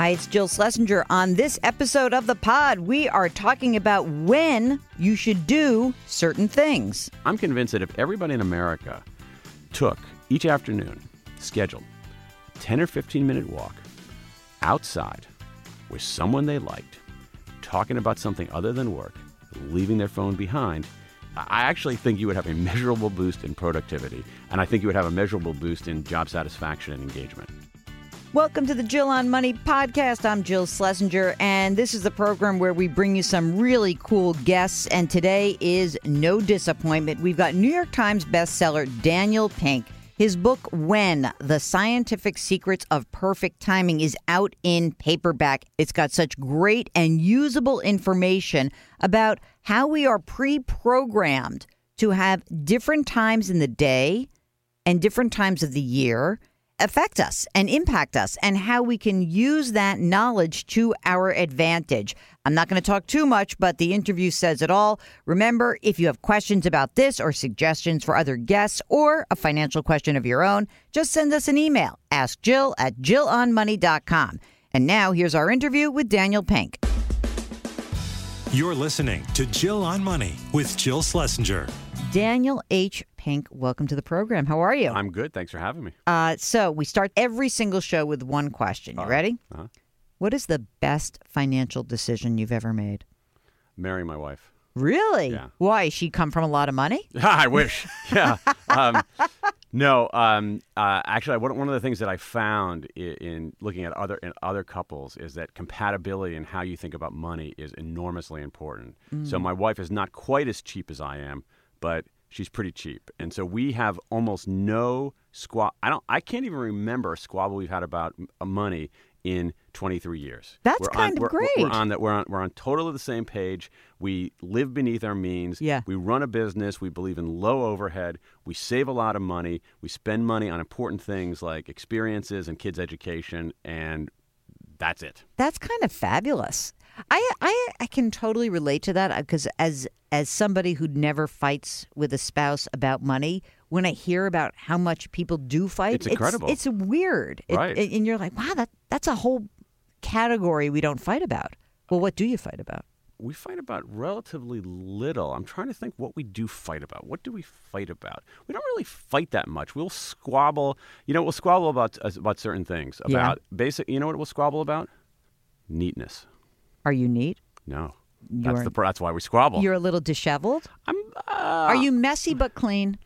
Hi, it's Jill Schlesinger. On this episode of the pod, we are talking about when you should do certain things. I'm convinced that if everybody in America took each afternoon, scheduled, 10 or 15 minute walk outside with someone they liked, talking about something other than work, leaving their phone behind, I actually think you would have a measurable boost in productivity, and I think you would have a measurable boost in job satisfaction and engagement. Welcome to the Jill on Money podcast. I'm Jill Schlesinger, and this is the program where we bring you some really cool guests. And today is no disappointment. We've got New York Times bestseller Daniel Pink. His book, When The Scientific Secrets of Perfect Timing, is out in paperback. It's got such great and usable information about how we are pre programmed to have different times in the day and different times of the year affect us and impact us and how we can use that knowledge to our advantage. I'm not going to talk too much, but the interview says it all. Remember, if you have questions about this or suggestions for other guests or a financial question of your own, just send us an email. Ask Jill at jillonmoney.com. And now here's our interview with Daniel Pink. You're listening to Jill on Money with Jill Schlesinger. Daniel H. Pink, welcome to the program. How are you? I'm good. Thanks for having me. Uh, so we start every single show with one question. You Uh-huh. ready? Uh-huh. What is the best financial decision you've ever made? Marry my wife. Really? Yeah. Why? She come from a lot of money? I wish. Yeah. Um, no. Um, uh, actually, one of the things that I found in, in looking at other in other couples is that compatibility and how you think about money is enormously important. So my wife is not quite as cheap as I am, but she's pretty cheap, and so we have almost no squab. I don't. I can't even remember a squabble we've had about uh, money in 23 years. That's We're kind of on, we're, We're great. on that. We're on. We're on totally the same page. We live beneath our means. Yeah. We run a business. We believe in low overhead. We save a lot of money. We spend money on important things like experiences and kids' education, and that's it. That's kind of fabulous. I I, I can totally relate to that uh, because as as somebody who never fights with a spouse about money, when I hear about how much people do fight, It's incredible. It's, weird, It- Right. and you're like, wow, that that's a whole category we don't fight about. Well, what do you fight about? We fight about relatively little. I'm trying to think what we do fight about. What do we fight about? We don't really fight that much. We'll squabble. You know, we'll squabble about uh, about certain things. Yeah. About basic. You know what we'll squabble about? Neatness. Are you neat? No. That's You're- the. pr- That's why we squabble. You're a little disheveled. I'm. Uh, Are you messy but clean?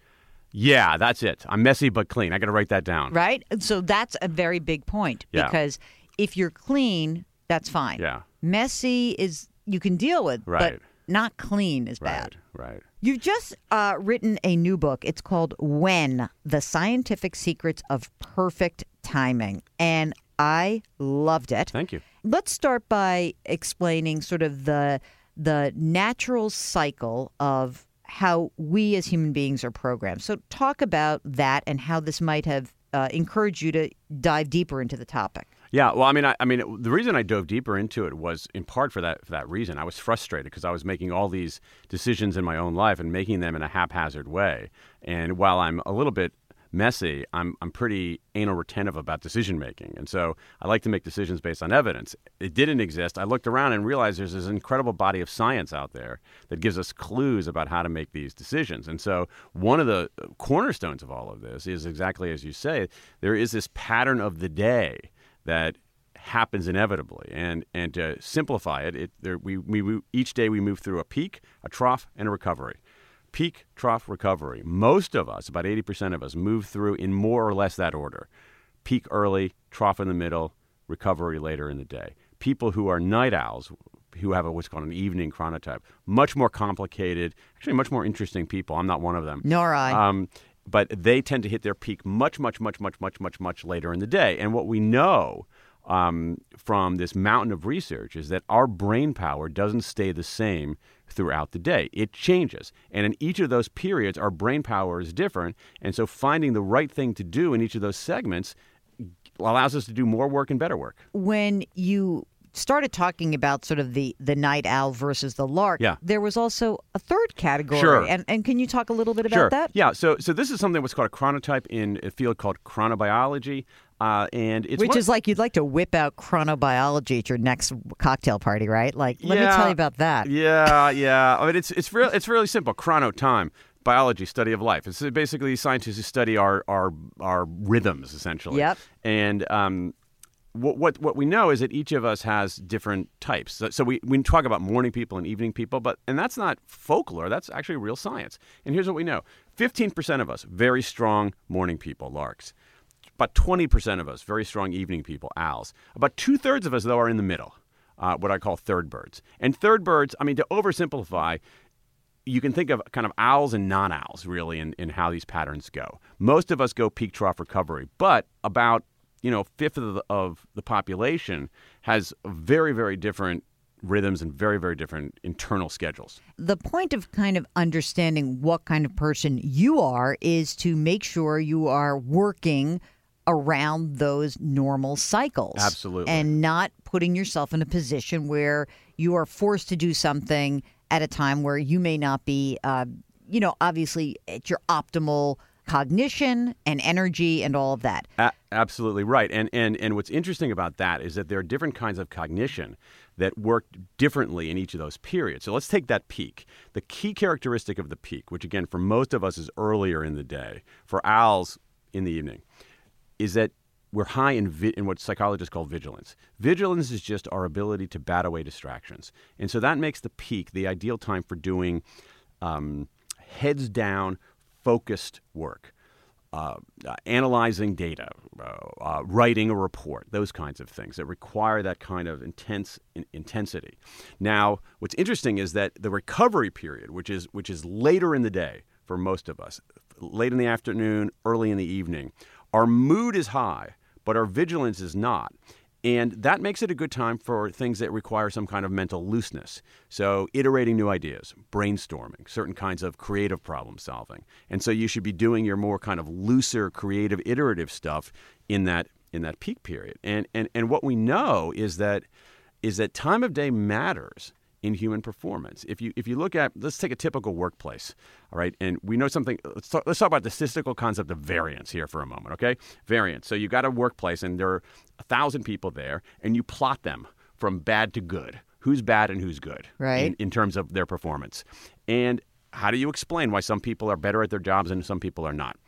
Yeah, that's it. I'm messy but clean. I got to write that down. Right? So that's a very big point Yeah. because if you're clean, that's fine. Yeah. Messy is you can deal with, but not clean is Right. bad. Right. You've just uh, written a new book. It's called When The Scientific Secrets of Perfect Timing. And I loved it. Thank you. Let's start by explaining sort of the the natural cycle of how we as human beings are programmed. So talk about that and how this might have uh, encouraged you to dive deeper into the topic. Yeah, well, I mean, I, I mean, the reason I dove deeper into it was in part for that for that reason. I was frustrated because I was making all these decisions in my own life and making them in a haphazard way. And while I'm a little bit messy, I'm I'm pretty anal retentive about decision making, and so I like to make decisions based on evidence. It didn't exist. I looked around and realized there's this incredible body of science out there that gives us clues about how to make these decisions. And so one of the uh, cornerstones of all of this is exactly as you say. There is this pattern of the day that happens inevitably. And and to simplify it, it there, we, we we each day we move through a peak, a trough, and a recovery. Peak, trough, recovery. Most of us, about 80% of us, move through in more or less that order. Peak early, trough in the middle, recovery later in the day. People who are night owls, who have a, what's called an evening chronotype, much more complicated, actually much more interesting people. I'm not one of them. Nor I. Um, but they tend to hit their peak much, much, much, much, much, much, much later in the day. And what we know um, from this mountain of research is that our brain power doesn't stay the same throughout the day. It changes. And in each of those periods, our brain power is different. And so finding the right thing to do in each of those segments allows us to do more work and better work. when you started talking about sort of the the night owl versus the lark, Yeah. there was also a third category. Sure. And and can you talk a little bit about sure. that? Yeah. So so this is something what's called a chronotype in a field called chronobiology, uh, and it's Which one- is like you'd like to whip out chronobiology at your next cocktail party, right? Like, let me tell you about that. Yeah, yeah. I mean, it's it's real. It's really simple. Chrono time. Biology, study of life. It's basically scientists who study our our our rhythms, essentially. Yep. And um, what, what what we know is that each of us has different types. So, so we we talk about morning people and evening people, but and that's not folklore. That's actually real science. And here's what we know: fifteen percent of us very strong morning people, larks. About twenty percent of us very strong evening people, owls. About two thirds of us though are in the middle. Uh, what I call third birds. And third birds, I mean, to oversimplify, you can think of kind of owls and non owls really in, in how these patterns go. Most of us go peak trough recovery, but about you know fifth of the, of the population has very very different rhythms and very very different internal schedules. The point of kind of understanding what kind of person you are is to make sure you are working around those normal cycles. Absolutely. And not putting yourself in a position where you are forced to do something at a time where you may not be, uh, you know, obviously at your optimal cognition and energy and all of that. A- absolutely right. And, and and what's interesting about that is that there are different kinds of cognition that work differently in each of those periods. So let's take that peak. The key characteristic of the peak, which again for most of us is earlier in the day, for owls in the evening, is that we're high in, vi- in what psychologists call vigilance. Vigilance is just our ability to bat away distractions. And so that makes the peak the ideal time for doing um, heads down, focused work. Uh, uh, analyzing data, uh, uh, writing a report, those kinds of things that require that kind of intense in- intensity. Now, what's interesting is that the recovery period, which is which is later in the day for most of us, late in the afternoon, early in the evening, our mood is high, but our vigilance is not. And that makes it a good time for things that require some kind of mental looseness. So, iterating new ideas, brainstorming, certain kinds of creative problem solving. And so, you should be doing your more kind of looser, creative, iterative stuff in that in that peak period. And and and what we know is that is that time of day matters in human performance. If you if you look at let's take a typical workplace, all right, and we know something. Let's talk, let's talk about the statistical concept of variance here for a moment, okay? Variance. So you got a workplace, and there are a thousand people there, and you plot them from bad to good. Who's bad and who's good, Right. In, in terms of their performance, and how do you explain why some people are better at their jobs and some people are not?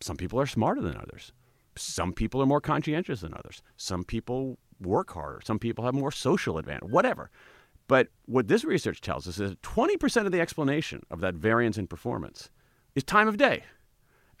Some people are smarter than others. Some people are more conscientious than others. Some people work harder. Some people have more social advantage, whatever. But what this research tells us is that 20% of the explanation of that variance in performance is time of day.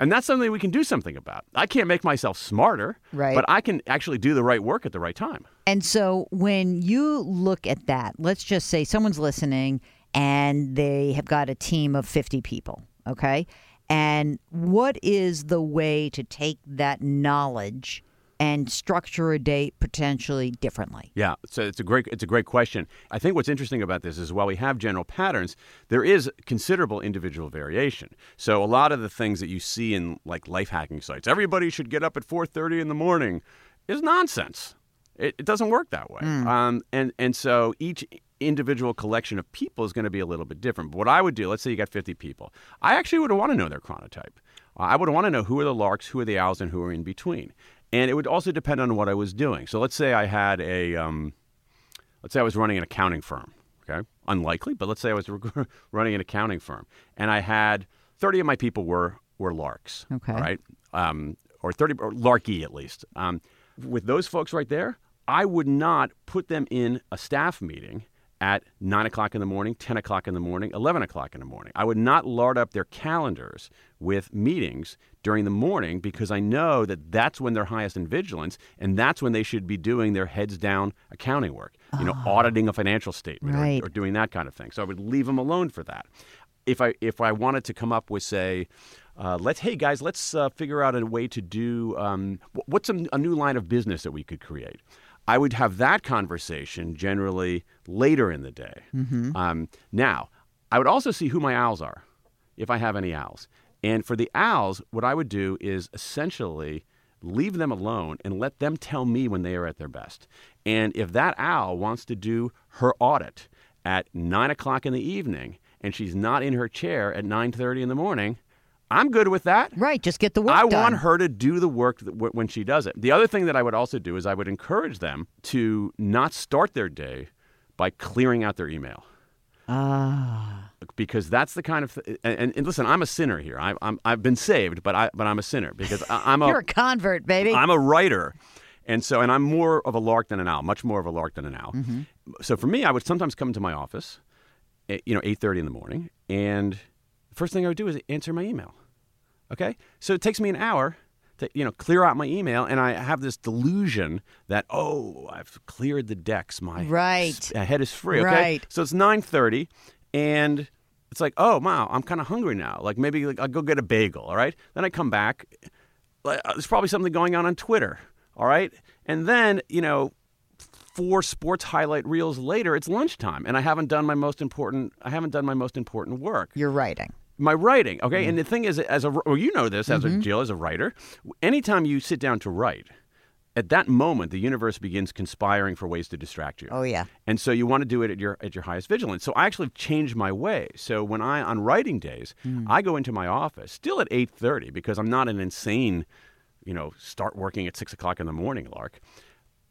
And that's something we can do something about. I can't make myself smarter, Right. but I can actually do the right work at the right time. And so when you look at that, let's just say someone's listening and they have got a team of 50 people, okay? And what is the way to take that knowledge and structure a day potentially differently? Yeah, so it's a great it's a great question. I think what's interesting about this is while we have general patterns, there is considerable individual variation. So a lot of the things that you see in like life hacking sites, everybody should get up at 4:30 in the morning, is nonsense. It, it doesn't work that way. Um, and and so each individual collection of people is going to be a little bit different. But what I would do, let's say you got 50 people, I actually would want to know their chronotype. I would want to know who are the larks, who are the owls, and who are in between. And it would also depend on what I was doing. So let's say I had a, um, let's say I was running an accounting firm. Okay, unlikely, but let's say I was running an accounting firm, and I had 30 of my people were were larks. Okay. all right, um, or 30 or larky at least. Um, with those folks right there, I would not put them in a staff meeting at 9 o'clock in the morning, 10 o'clock in the morning, 11 o'clock in the morning. I would not lard up their calendars with meetings during the morning because I know that that's when they're highest in vigilance and that's when they should be doing their heads down accounting work, you know, auditing a financial statement or- Right. or, doing that kind of thing. So I would leave them alone for that. If I if I wanted to come up with say, uh, let's hey guys, let's uh, figure out a way to do um, what's a, a new line of business that we could create. I would have that conversation generally later in the day. Um, now, I would also see who my owls are, if I have any owls. And for the owls, what I would do is essentially leave them alone and let them tell me when they are at their best. And if that owl wants to do her audit at nine o'clock in the evening and she's not in her chair at nine thirty in the morning, I'm good with that. Right, just get the work I done. want her to do the work that, w- when she does it. The other thing that I would also do is I would encourage them to not start their day by clearing out their email Ah, because that's the kind of th- and, and listen, I'm a sinner here. I, I'm I've been saved, but I but I'm a sinner because I, I'm a you're a convert, baby. I'm a writer. And so, and I'm more of a lark than an owl, much more of a lark than an owl. Mm-hmm. So for me, I would sometimes come to my office, at, you know, 8.30 in the morning, and first thing I would do is answer my email. Okay? So it takes me an hour to, you know, clear out my email, and I have this delusion that, oh, I've cleared the decks. My Right. head is free. Okay? Right. So it's 9.30, and it's like, oh, wow, I'm kind of hungry now. Like maybe like, I'll go get a bagel, all right? Then I come back, like, uh, there's probably something going on on Twitter, all right? And then, you know, four sports highlight reels later, it's lunchtime, and I haven't done my most important. I haven't done my most important work, you're writing. My writing. Okay, mm-hmm. and the thing is, as a well, you know this as a mm-hmm. Jill, as a writer, anytime you sit down to write, at that moment, the universe begins conspiring for ways to distract you. Oh yeah. And so you want to do it at your at your highest vigilance. So I actually changed my way. So when I on writing days, mm. I go into my office still at eight thirty because I'm not an insane, you know, start working at six o'clock in the morning, Lark.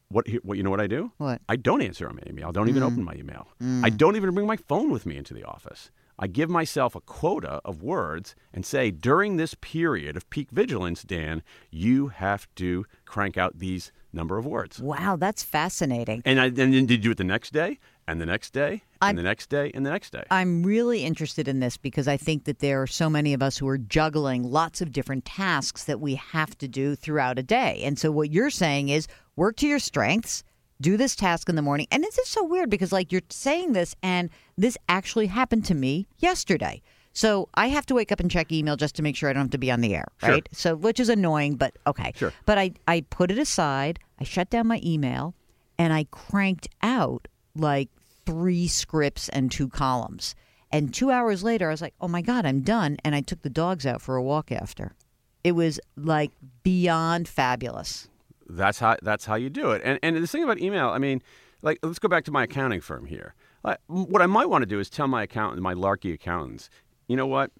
What, what you know what I do? What? I don't answer my email. I don't even mm-hmm. open my email. I mm. don't even bring my phone with me into the office. I give myself a quota of words and say, during this period of peak vigilance, Dan, you have to crank out these number of words. Wow, that's fascinating. And, I, and then did you do it the next day, and the next day, and I'm- the next day, and the next day. I'm really interested in this because I think that there are so many of us who are juggling lots of different tasks that we have to do throughout a day. And so what you're saying is work to your strengths, do this task in the morning. And this is so weird because like you're saying this and this actually happened to me yesterday. So I have to wake up and check email just to make sure I don't have to be on the air, Sure. right? So which is annoying, but okay. Sure. But I I put it aside, I shut down my email, and I cranked out like three scripts and two columns. And two hours later, I was like, oh my God, I'm done. And I took the dogs out for a walk after. It was like beyond fabulous. That's how that's how you do it. And and the thing about email, I mean, like let's go back to my accounting firm here. What I might want to do is tell my accountant, my larky accountants, you know what?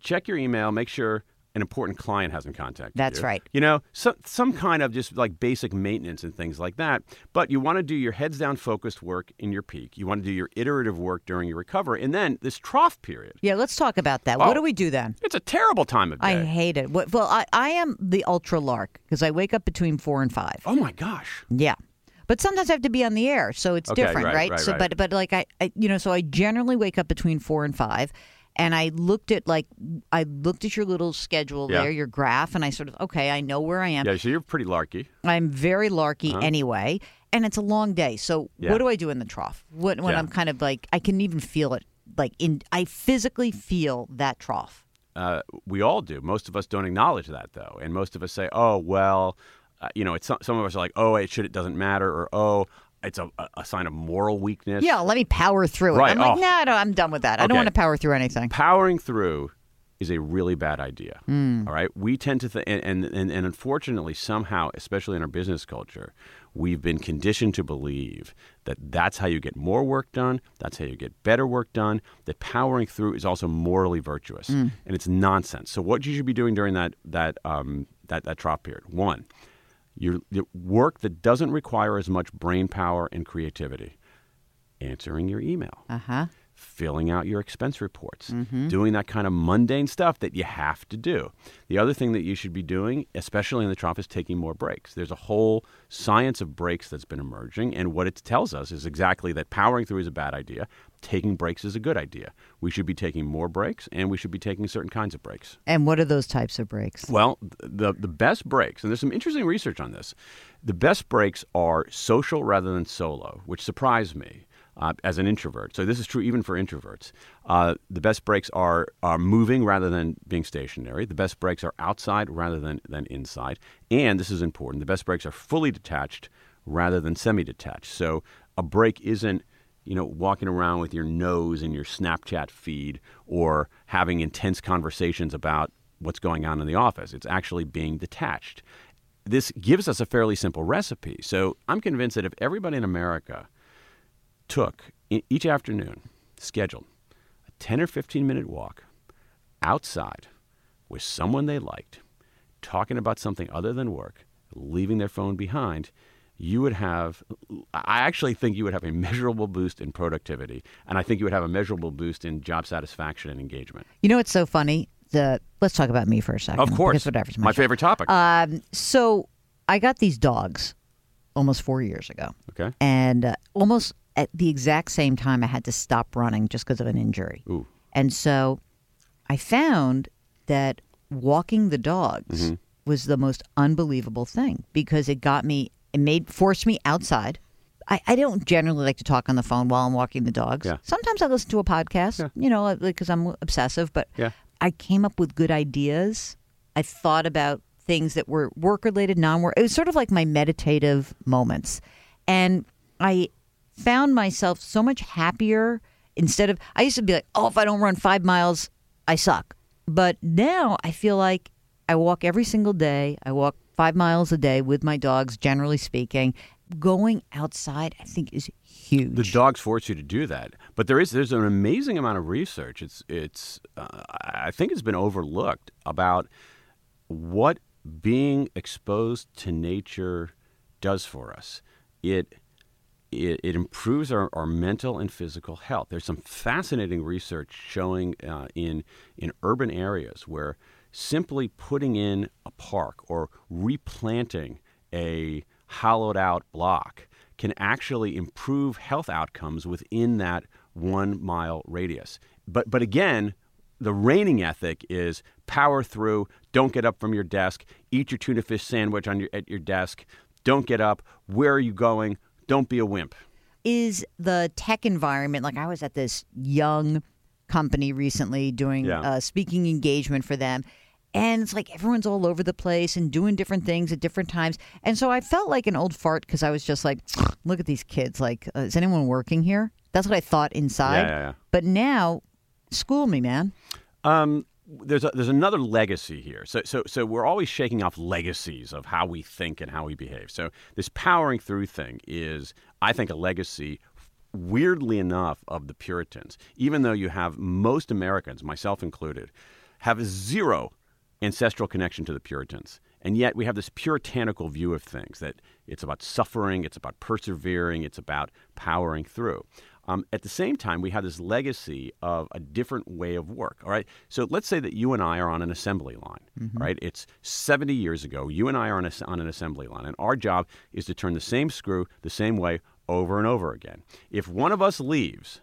Check your email, make sure an important client hasn't contacted That's you. right. You know, so, some kind of just like basic maintenance and things like that. But you want to do your heads down focused work in your peak. You want to do your iterative work during your recovery. And then this trough period. Yeah, let's talk about that. Oh. What do we do then? It's a terrible time of day. I hate it. Well, I, I am the ultra lark because I wake up between four and five. oh my gosh. Yeah. But sometimes I have to be on the air, so it's Okay, different, right, right? right, so but but like I, I you know, so I generally wake up between 4 and 5 and I looked at like I looked at your little schedule Yeah. there, your graph and I sort of okay, I know where I am. Yeah, so you're pretty larky. I'm very larky anyway, and it's a long day. So Yeah. what do I do in the trough? What when Yeah. I'm kind of like I can even feel it like in I physically feel that trough. Uh, we all do. Most of us don't acknowledge that, though, and most of us say, "Oh, well, uh, you know." It's some, some of us are like, "Oh, it should. It doesn't matter," or "Oh, it's a, a- sign of moral weakness." Yeah, let me power through it. Right, I'm like, oh. no, no, I'm done with that. I don't Okay. want to power through anything. powering through is a really bad idea. Hmm. All right, we tend to think, and, and and and unfortunately, somehow, especially in our business culture, we've been conditioned to believe that that's how you get more work done. That's how you get better work done. That powering through is also morally virtuous, Hmm. and it's nonsense. So, what you should be doing during that that um, that that trough period? One, your, your work that doesn't require as much brain power and creativity. Answering your email Uh huh. Filling out your expense reports, Mm-hmm. doing that kind of mundane stuff that you have to do. The other thing that you should be doing, especially in the trough, is taking more breaks. There's a whole science of breaks that's been emerging, and what it tells us is exactly that powering through is a bad idea. Taking breaks is a good idea. We should be taking more breaks, and we should be taking certain kinds of breaks. And what are those types of breaks? Well, the the best breaks, and there's some interesting research on this. The best breaks are social rather than solo, which surprised me uh, as an introvert. So this is true even for introverts. Uh, the best breaks are are moving rather than being stationary. The best breaks are outside rather than than inside. And this is important. The best breaks are fully detached rather than semi-detached. So a break isn't you know, walking around with your nose in your Snapchat feed or having intense conversations about what's going on in the office. It's actually being detached. this gives us a fairly simple recipe. So I'm convinced that if everybody in America took each afternoon, scheduled a 10 or 15 minute walk outside with someone they liked, talking about something other than work, leaving their phone behind, you would have, I actually think you would have a measurable boost in productivity. And I think you would have a measurable boost in job satisfaction and engagement. You know what's so funny? The let's talk about me for a second. Of course. whatever's My show. favorite topic. Um, so I got these dogs almost four years ago, okay. and uh, almost at the exact same time, I had to stop running just because of an injury. Ooh. And so I found that walking the dogs Mm-hmm. was the most unbelievable thing because it got me, it made, forced me outside. I, I don't generally like to talk on the phone while I'm walking the dogs. Yeah. Sometimes I listen to a podcast, you know, because I'm obsessive, but Yeah. I came up with good ideas. I thought about things that were work related, non work. It was sort of like my meditative moments. And I found myself so much happier instead of, I used to be like, oh, if I don't run five miles, I suck. But now I feel like I walk every single day. I walk five miles a day with my dogs, generally speaking. Going outside, I think, is huge. The dogs force you to do that, but there is there's an amazing amount of research. It's it's uh, I think it's been overlooked about what being exposed to nature does for us. It it, it improves our, our mental and physical health. There's some fascinating research showing uh, in in urban areas where simply putting in a park or replanting a hollowed out block can actually improve health outcomes within that one mile radius. But but again, the reigning ethic is power through. Don't get up from your desk. Eat your tuna fish sandwich on your at your desk. Don't get up. Where are you going? Don't be a wimp. is the tech environment like i was at this young company recently doing Yeah. a speaking engagement for them and it's like everyone's all over the place and doing different things at different times and so i felt like an old fart because i was just like look at these kids like uh, is anyone working here that's what i thought inside Yeah, yeah, yeah. but now school me man Um, there's a, there's another legacy here. So so so we're always shaking off legacies of how we think and how we behave. So this powering through thing is, I think, a legacy. Weirdly enough, of the Puritans, even though you have most Americans, myself included, have zero ancestral connection to the Puritans. And yet we have this puritanical view of things that it's about suffering, it's about persevering, it's about powering through. Um, at the same time, we have this legacy of a different way of work. All right. So let's say that you and I are on an assembly line. Right. It's 70 years ago. You and I are on, a, on an assembly line, and our job is to turn the same screw the same way over and over again. If one of us leaves,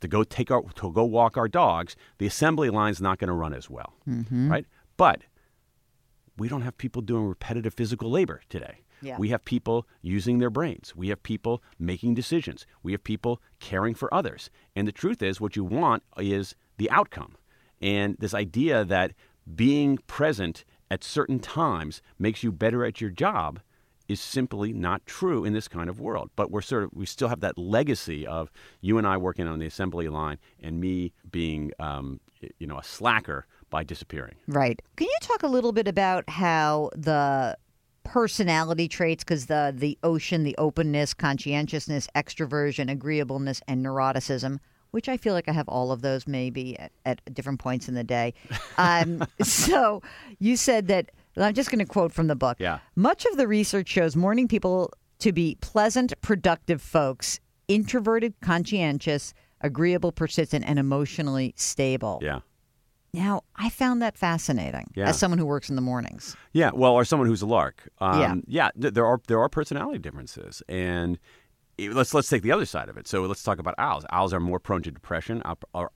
to go take our to go walk our dogs, the assembly line's not going to run as well, right? But we don't have people doing repetitive physical labor today. Yeah. We have people using their brains. We have people making decisions. We have people caring for others. And the truth is, what you want is the outcome. And this idea that being present at certain times makes you better at your job is simply not true in this kind of world. But we're sort of we still have that legacy of you and I working on the assembly line and me being um, you know a slacker by disappearing. Right. Can you talk a little bit about how the personality traits, because the the ocean, the openness, conscientiousness, extroversion, agreeableness, and neuroticism, which I feel like I have all of those maybe at, at different points in the day. Um, so you said that. I'm just going to quote from the book. Yeah. Much of the research shows morning people to be pleasant, productive folks, introverted, conscientious, agreeable, persistent, and emotionally stable. Yeah. Now, I found that fascinating Yeah. as someone who works in the mornings. Yeah, well, or someone who's a lark. Um, Yeah. yeah. th- there are there are personality differences, and it- let's let's take the other side of it. So let's talk about owls. Owls are more prone to depression.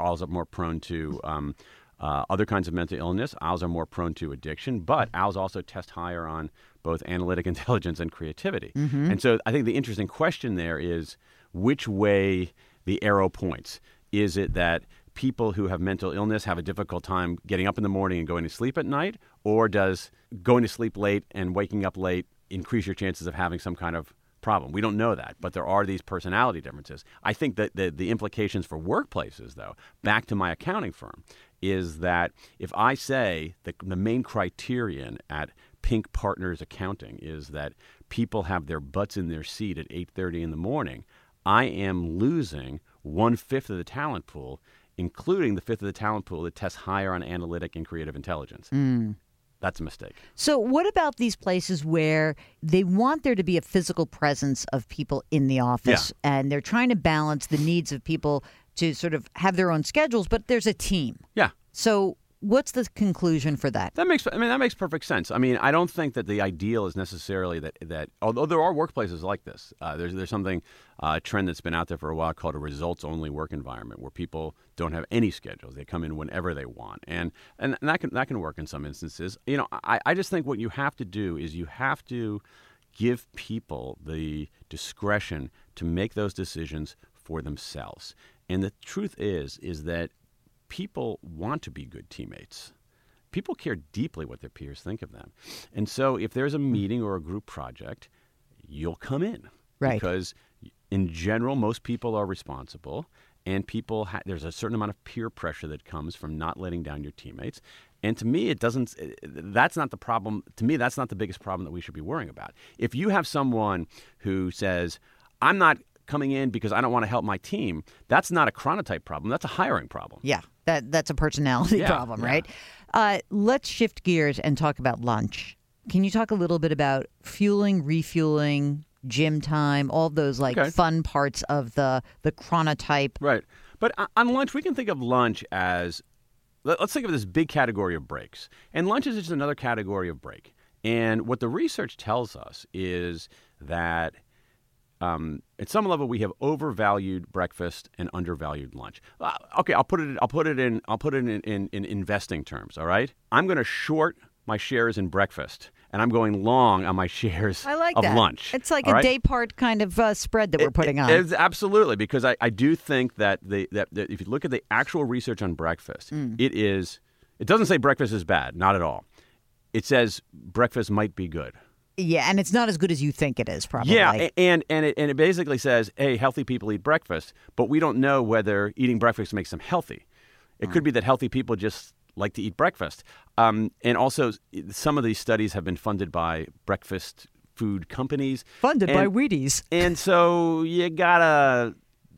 Owls are more prone to um, uh, other kinds of mental illness. Owls are more prone to addiction, but owls also test higher on both analytic intelligence and creativity. And so I think the interesting question there is which way the arrow points. Is it that people who have mental illness have a difficult time getting up in the morning and going to sleep at night, or does going to sleep late and waking up late increase your chances of having some kind of problem? We don't know that, but there are these personality differences. I think that the, the implications for workplaces, though, back to my accounting firm, is that if I say that the main criterion at Pink Partners accounting is that people have their butts in their seat at 8:30 in the morning. I am losing one fifth of the talent pool, including the fifth of the talent pool that tests higher on analytic and creative intelligence. Mm. That's a mistake. So, what about these places where they want there to be a physical presence of people in the office and they're trying to balance the needs of people to sort of have their own schedules, but there's a team? Yeah. So, what's the conclusion for that? That makes I mean that makes perfect sense. I mean I don't think that the ideal is necessarily that that although there are workplaces like this, uh, there's there's something uh, trend that's been out there for a while called a results only work environment where people don't have any schedules. They come in whenever they want, and and that can that can work in some instances. You know I, I just think what you have to do is you have to give people the discretion to make those decisions for themselves. And the truth is is that people want to be good teammates. People care deeply what their peers think of them. And so if there's a hmm. meeting or a group project, you'll come in. Right. Because in general, most people are responsible, and people ha- there's a certain amount of peer pressure that comes from not letting down your teammates. And to me, it doesn't. Eh, that's not the problem. To me, that's not the biggest problem that we should be worrying about. If you have someone who says, "I'm not coming in because I don't want to help my team," that's not a chronotype problem. That's a hiring problem. Yeah, that that's a personality Yeah, problem, yeah. right? Uh, let's shift gears and talk about lunch. Can you talk a little bit about fueling, refueling, gym time, all those like Okay. fun parts of the the chronotype? Right. But on lunch, we can think of lunch as let- let's think of this big category of breaks. And lunch is just another category of break. And what the research tells us is that um, at some level we have overvalued breakfast and undervalued lunch. Uh, okay, I'll put it. I'll put it in. I'll put it in, in, in investing terms. All right, I'm going to short my shares in breakfast, and I'm going long on my shares I like of that. lunch. It's like a right? day part kind of uh, spread that we're putting on. It's absolutely because I, I do think that the that, that if you look at the actual research on breakfast, Mm. it is it doesn't say breakfast is bad, not at all. It says breakfast might be good. Yeah, and it's not as good as you think it is, probably. Yeah, and and it, and it basically says, hey, healthy people eat breakfast, but we don't know whether eating breakfast makes them healthy. It Mm. could be that healthy people just like to eat breakfast. Um, and also, some of these studies have been funded by breakfast food companies. Funded by And- Wheaties. And so you gotta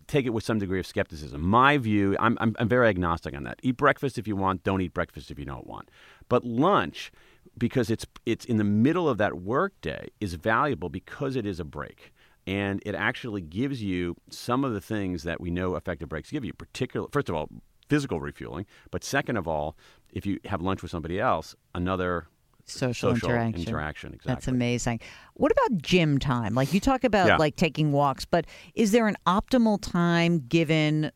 take it with some degree of skepticism. My view, I'm, I'm, I'm very agnostic on that. Eat breakfast if you want. Don't eat breakfast if you don't want. But lunch, because it's it's in the middle of that workday, is valuable because it is a break. And it actually gives you some of the things that we know effective breaks give you. Particular, first of all, physical refueling. But second of all, if you have lunch with somebody else, another Social, interaction. interaction. Exactly. That's amazing. What about gym time? Like you talk about Yeah. like taking walks, but is there an optimal time given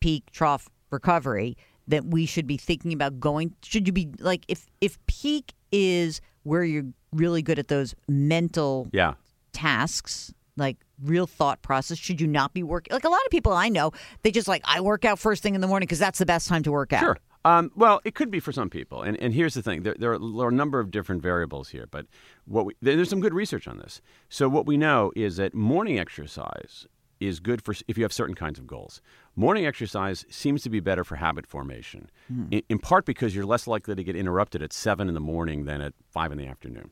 peak trough recovery that we should be thinking about going? Should you be like if if peak is where you're really good at those mental Yeah. tasks, like real thought process, should you not be working? Like a lot of people I know, they just like I work out first thing in the morning because that's the best time to work out. Sure. Um, well, it could be for some people, and and here's the thing: there, there, are, a number of different variables here, but what we, there's some good research on this. So what we know is that morning exercise is good for if you have certain kinds of goals. Morning exercise seems to be better for habit formation, hmm. in, in part because you're less likely to get interrupted at seven in the morning than at five in the afternoon.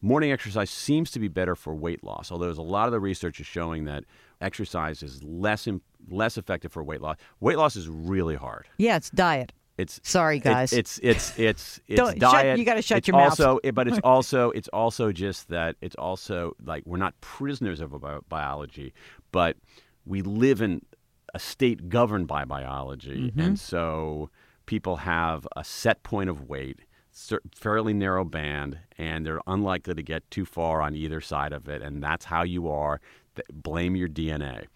Morning exercise seems to be better for weight loss, although there's a lot of the research is showing that exercise is less im- less effective for weight loss. Weight loss is really hard. Yeah, it's diet. It's Sorry, it- guys. it's it's it's it's Don't- shut- diet. you gotta shut it's your mouth. also, it- but it's also it's also just that it's also like we're not prisoners of bi- biology, but we live in a state governed by biology, Mm-hmm. and so people have a set point of weight, fairly narrow band, and they're unlikely to get too far on either side of it, and that's how you are. Blame your DNA.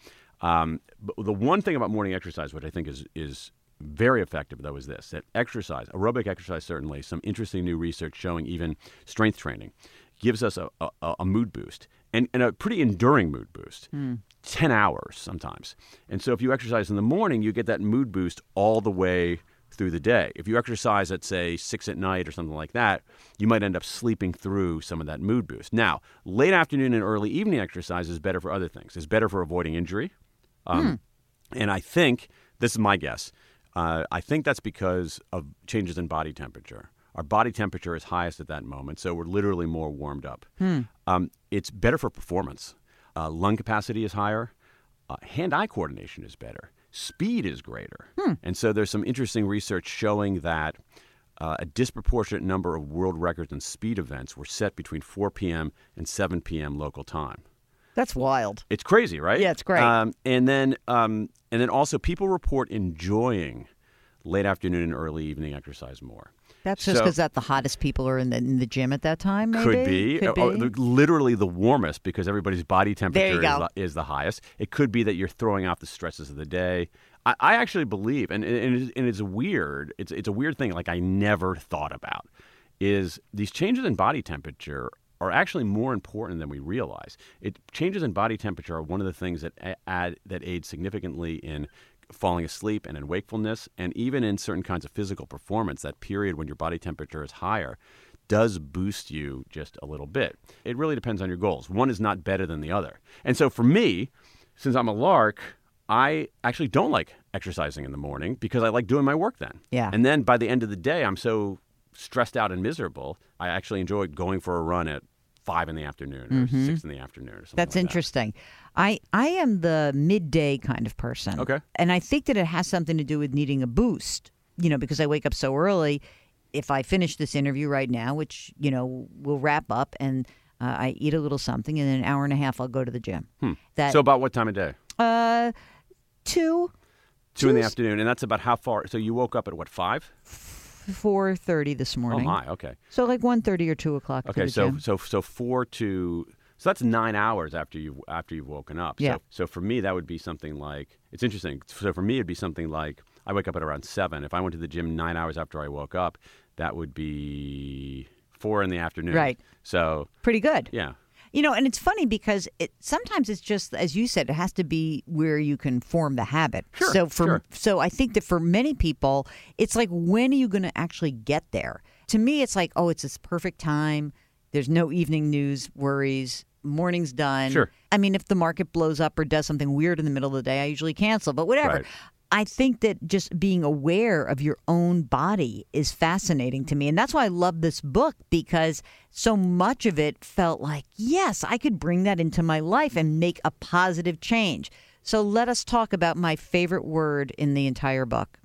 Um, but the one thing about morning exercise, which I think is is very effective, though, is this: that exercise, aerobic exercise, certainly, some interesting new research showing even strength training gives us a, a, a mood boost and, and a pretty enduring mood boost. 10 hours sometimes. And so if you exercise in the morning, you get that mood boost all the way through the day. If you exercise at, say, six at night or something like that, you might end up sleeping through some of that mood boost. Now, late afternoon and early evening exercise is better for other things. It's better for avoiding injury. Um, And I think, this is my guess, uh, I think that's because of changes in body temperature. Our body temperature is highest at that moment, so we're literally more warmed up. Hmm. Um, it's better for performance. Uh, lung capacity is higher. Uh, hand-eye coordination is better. Speed is greater. Hmm. And so there's some interesting research showing that uh, a disproportionate number of world records in speed events were set between 4 p.m. and 7 p.m. local time. That's wild. It's crazy, right? Yeah, it's great. Um, and then, um, and then also, people report enjoying late afternoon and early evening exercise more. That's just So- because that the hottest people are in the in the gym at that time. Maybe Could be, Could or- or be. the- literally the warmest because everybody's body temperature is, the- is the highest. It could be that you're throwing off the stresses of the day. I, I actually believe, and, and, it's, and it's weird. It's it's a weird thing. Like I never thought about is these changes in body temperature are actually more important than we realize. It changes in body temperature are one of the things that add that aid significantly in falling asleep and in wakefulness and even in certain kinds of physical performance that period when your body temperature is higher does boost you just a little bit. It really depends on your goals. One is not better than the other. And so for me, since I'm a lark, I actually don't like exercising in the morning because I like doing my work then. Yeah. And then by the end of the day, I'm so stressed out and miserable. I actually enjoy going for a run at five in the afternoon or six in the afternoon or something. Mm-hmm. That's like interesting. I I am the midday kind of person. Okay. And I think that it has something to do with needing a boost. You know, because I wake up so early. If I finish this interview right now, which you know we'll wrap up, and uh, I eat a little something, and in an hour and a half I'll go to the gym. That that. So about what time of day? uh, two Two in the afternoon, and that's about how far? So you woke up at what five? four thirty this morning. Oh my, okay, So like one thirty or two o'clock. okay. So gym. so so four to so that's nine hours after you after you've woken up. Yeah. So, so for me, that would be something like it's interesting. So for me, it'd be something like I wake up at around seven. If I went to the gym nine hours after I woke up, that would be four in the afternoon. Right. So pretty good. yeah. You know, and it's funny because it sometimes it's just as you said, it has to be where you can form the habit. Sure, so for sure. so I think that for many people, it's like when are you going to actually get there? To me, it's like, oh, it's this perfect time. There's no evening news worries. Morning's done. Sure. I mean, if the market blows up or does something weird in the middle of the day, I usually cancel. But whatever. Right. I think that just being aware of your own body is fascinating to me. And that's why I love this book because so much of it felt like, yes, I could bring that into my life and make a positive change. So let us talk about my favorite word in the entire book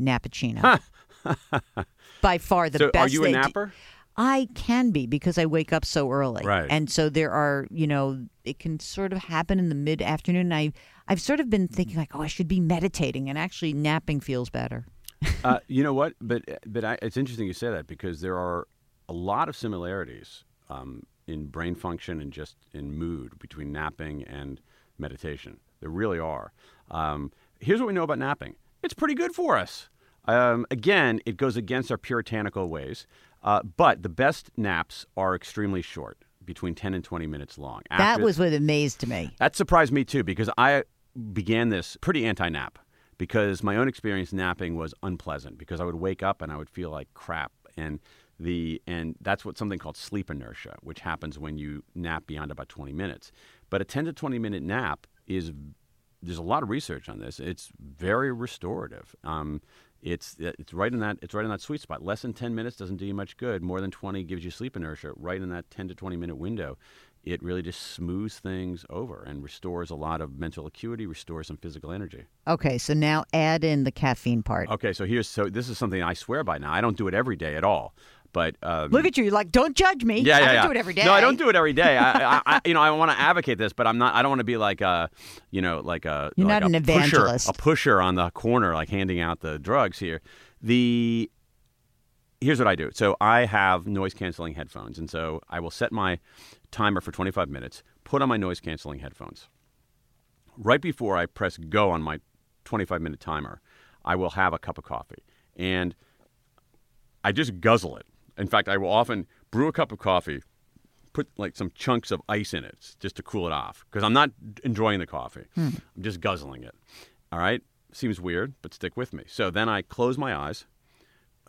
nappuccino. By far the So best. are you a napper? I can be because I wake up so early. Right. And so there are, you know, it can sort of happen in the mid afternoon. I I've sort of been thinking like, oh, I should be meditating and actually napping feels better. uh, you know what? But but I, it's interesting you say that because there are a lot of similarities um, in brain function and just in mood between napping and meditation. There really are. Um, here's what we know about napping: it's pretty good for us. Um, again, it goes against our puritanical ways, uh, but the best naps are extremely short, between 10 and 20 minutes long. that was what amazed me. that surprised me too because I began this pretty anti nap because my own experience napping was unpleasant because I would wake up and I would feel like crap and the and that's what something called sleep inertia which happens when you nap beyond about 20 minutes. But a 10 to 20 minute nap is there's a lot of research on this. It's very restorative. Um, it's uh, it's right in that it's right in that sweet spot. Less than 10 minutes doesn't do you much good. More than 20 gives you sleep inertia. Right in that 10 to 20 minute window, it really just smooths things over and restores a lot of mental acuity, restores some physical energy. Okay, so now add in the caffeine part. Okay, so here's so this is something I swear by now. I don't do it every day at all, but um, Look at you, you're like, don't judge me. yeah, yeah, I don't yeah. do it every day. No, I don't do it every day. I, I, I you know, I want to advocate this, but I'm not. I don't want to be like a, you know, like a. You're like not a an pusher- evangelist. a pusher on the corner, like handing out the drugs here. The here's what I do. So I have noise canceling headphones, and so I will set my timer for 25 minutes. Put on my noise canceling headphones. Right before I press go on my 25 minute timer, I will have a cup of coffee, and I just guzzle it. In fact, I will often brew a cup of coffee, put like some chunks of ice in it just to cool it off because I'm not enjoying the coffee. Hmm. I'm just guzzling it. All right? Seems weird, but stick with me. So then I close my eyes,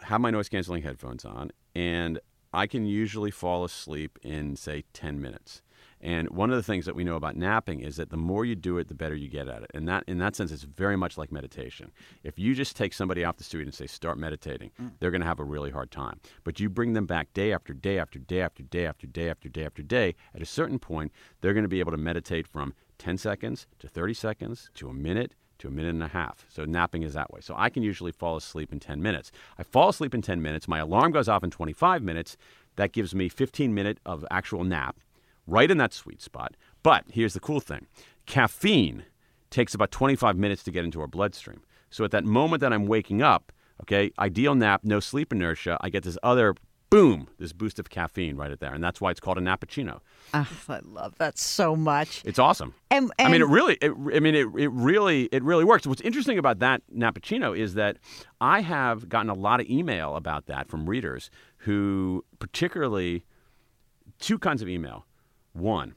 have my noise canceling headphones on, and I can usually fall asleep in, say, 10 minutes. And one of the things that we know about napping is that the more you do it, the better you get at it. And that, in that sense, it's very much like meditation. If you just take somebody off the street and say, start meditating, mm. they're going to have a really hard time. But you bring them back day after day after day after day after day after day after day, at a certain point, they're going to be able to meditate from 10 seconds to 30 seconds to a minute to a minute and a half. So napping is that way. So I can usually fall asleep in 10 minutes. I fall asleep in 10 minutes. My alarm goes off in 25 minutes. That gives me 15 minutes of actual nap right in that sweet spot. But here's the cool thing caffeine takes about 25 minutes to get into our bloodstream. So at that moment that I'm waking up, okay, ideal nap, no sleep inertia, I get this other boom, this boost of caffeine right at there. And that's why it's called a nappuccino. Oh, I love that so much. It's awesome. And, and I mean, it really, it, I mean, it, it really, it really works. What's interesting about that nappuccino is that I have gotten a lot of email about that from readers who particularly two kinds of email. One,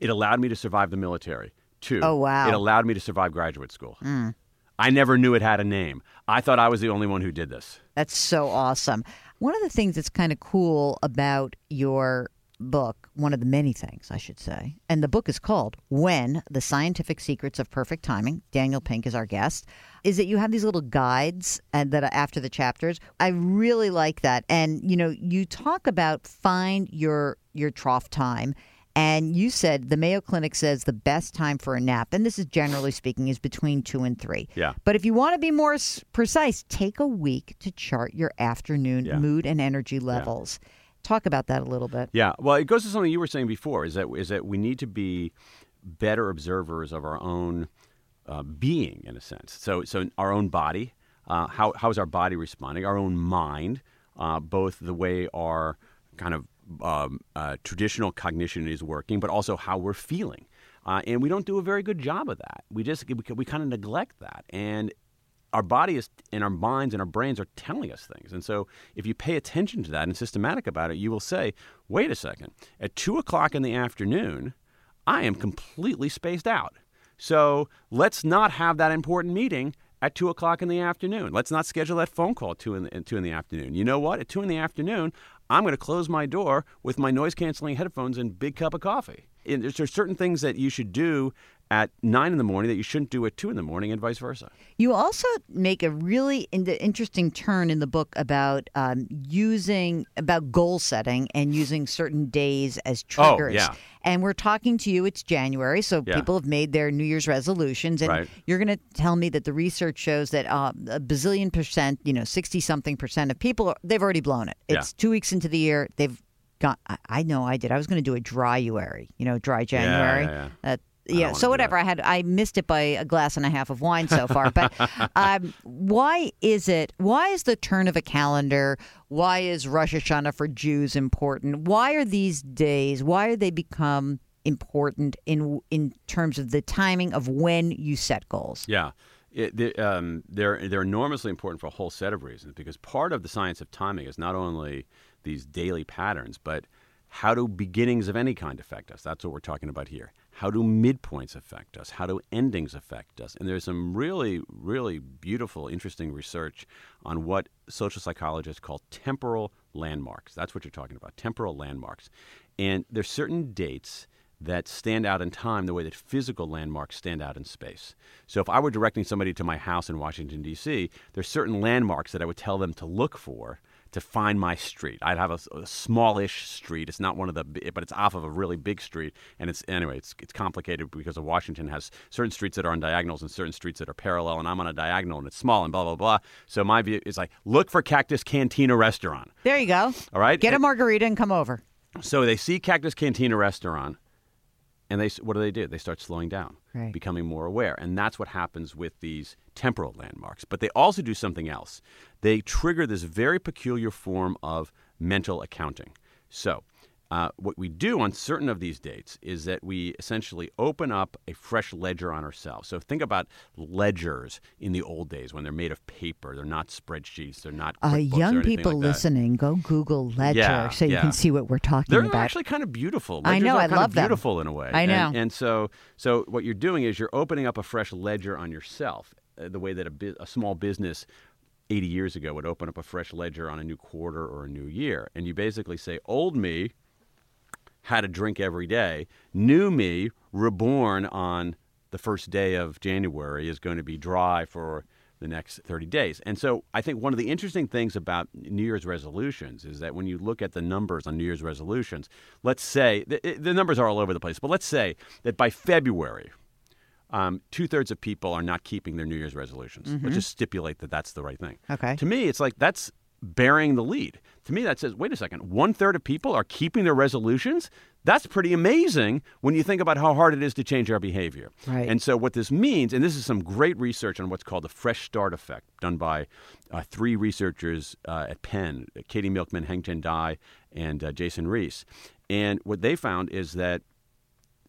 it allowed me to survive the military. Two, oh, wow. it allowed me to survive graduate school. Mm. I never knew it had a name. I thought I was the only one who did this. That's so awesome. One of the things that's kind of cool about your book, one of the many things, I should say, and the book is called When The Scientific Secrets of Perfect Timing. Daniel Pink is our guest. Is that you have these little guides and that after the chapters. I really like that. And you know, you talk about find your your trough time and you said the Mayo Clinic says the best time for a nap, and this is generally speaking, is between two and three. Yeah. But if you want to be more precise, take a week to chart your afternoon yeah. mood and energy levels. Yeah. Talk about that a little bit. Yeah. Well, it goes to something you were saying before. Is that is that we need to be better observers of our own uh, being, in a sense. So, so our own body. Uh, how how is our body responding? Our own mind. Uh, both the way our kind of um, uh, traditional cognition is working, but also how we're feeling. Uh, and we don't do a very good job of that. We just we, we kind of neglect that, and our body is and our minds and our brains are telling us things. And so, if you pay attention to that and systematic about it, you will say, "Wait a second! At two o'clock in the afternoon, I am completely spaced out. So let's not have that important meeting." At two o'clock in the afternoon. Let's not schedule that phone call at two in the, two in the afternoon. You know what? At two in the afternoon, I'm going to close my door with my noise canceling headphones and big cup of coffee. And there's certain things that you should do at nine in the morning that you shouldn't do at two in the morning, and vice versa. You also make a really interesting turn in the book about um, using about goal setting and using certain days as triggers. Oh, yeah. And we're talking to you. It's January, so yeah. people have made their New Year's resolutions, and right. you're going to tell me that the research shows that uh, a bazillion percent, you know, sixty something percent of people they've already blown it. It's yeah. two weeks into the year. They've got. I, know I did. I was going to do a dryuary, you know, dry January. Yeah, yeah, uh, yeah. So whatever. I had I missed it by a glass and a half of wine so far. But um, why is it? Why is the turn of a calendar? Why is Rosh Hashanah for Jews important? Why are these days? Why are they become important in in terms of the timing of when you set goals? Yeah. It, they, um, they're they're enormously important for a whole set of reasons because part of the science of timing is not only these daily patterns, but how do beginnings of any kind affect us? That's what we're talking about here. How do midpoints affect us? How do endings affect us? And there's some really, really beautiful, interesting research on what social psychologists call temporal landmarks. That's what you're talking about, temporal landmarks. And there's certain dates that stand out in time the way that physical landmarks stand out in space. So if I were directing somebody to my house in Washington, D.C., there's certain landmarks that I would tell them to look for to find my street. I'd have a, a, smallish street. It's not one of the, but it's off of a really big street. And it's anyway, it's it's complicated because of Washington has certain streets that are on diagonals and certain streets that are parallel. And I'm on a diagonal and it's small and blah blah blah. So my view is like look for Cactus Cantina restaurant. There you go. All right, get a margarita and come over. So they see Cactus Cantina restaurant and they what do they do? They start slowing down, right. becoming more aware, and that's what happens with these temporal landmarks. But they also do something else. They trigger this very peculiar form of mental accounting. So uh, what we do on certain of these dates is that we essentially open up a fresh ledger on ourselves. So think about ledgers in the old days when they're made of paper. They're not spreadsheets. They're not uh, young people like listening. Go Google ledger yeah, so you yeah. can see what we're talking they're about. They're actually kind of beautiful. Ledgers I know. I love them. Beautiful in a way. I know. And, and, so, so what you're doing is you're opening up a fresh ledger on yourself. Uh, the way that a, bu- a small business 80 years ago would open up a fresh ledger on a new quarter or a new year, and you basically say, "Old me." Had a drink every day. New me, reborn on the first day of January, is going to be dry for the next 30 days. And so I think one of the interesting things about New Year's resolutions is that when you look at the numbers on New Year's resolutions, let's say the, the numbers are all over the place, but let's say that by February, um, two thirds of people are not keeping their New Year's resolutions. Mm-hmm. Let's just stipulate that that's the right thing. Okay. To me, it's like that's bearing the lead. To me, that says, wait a second, one third of people are keeping their resolutions. That's pretty amazing when you think about how hard it is to change our behavior. Right. And so, what this means, and this is some great research on what's called the fresh start effect, done by uh, three researchers uh, at Penn Katie Milkman, Heng Chen Dai, and uh, Jason Riis. And what they found is that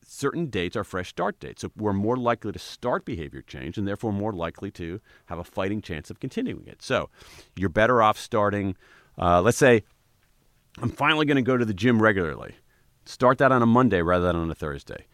certain dates are fresh start dates. So we're more likely to start behavior change and therefore more likely to have a fighting chance of continuing it. So you're better off starting, uh, let's say, I'm finally going to go to the gym regularly. Start that on a Monday rather than on a Thursday.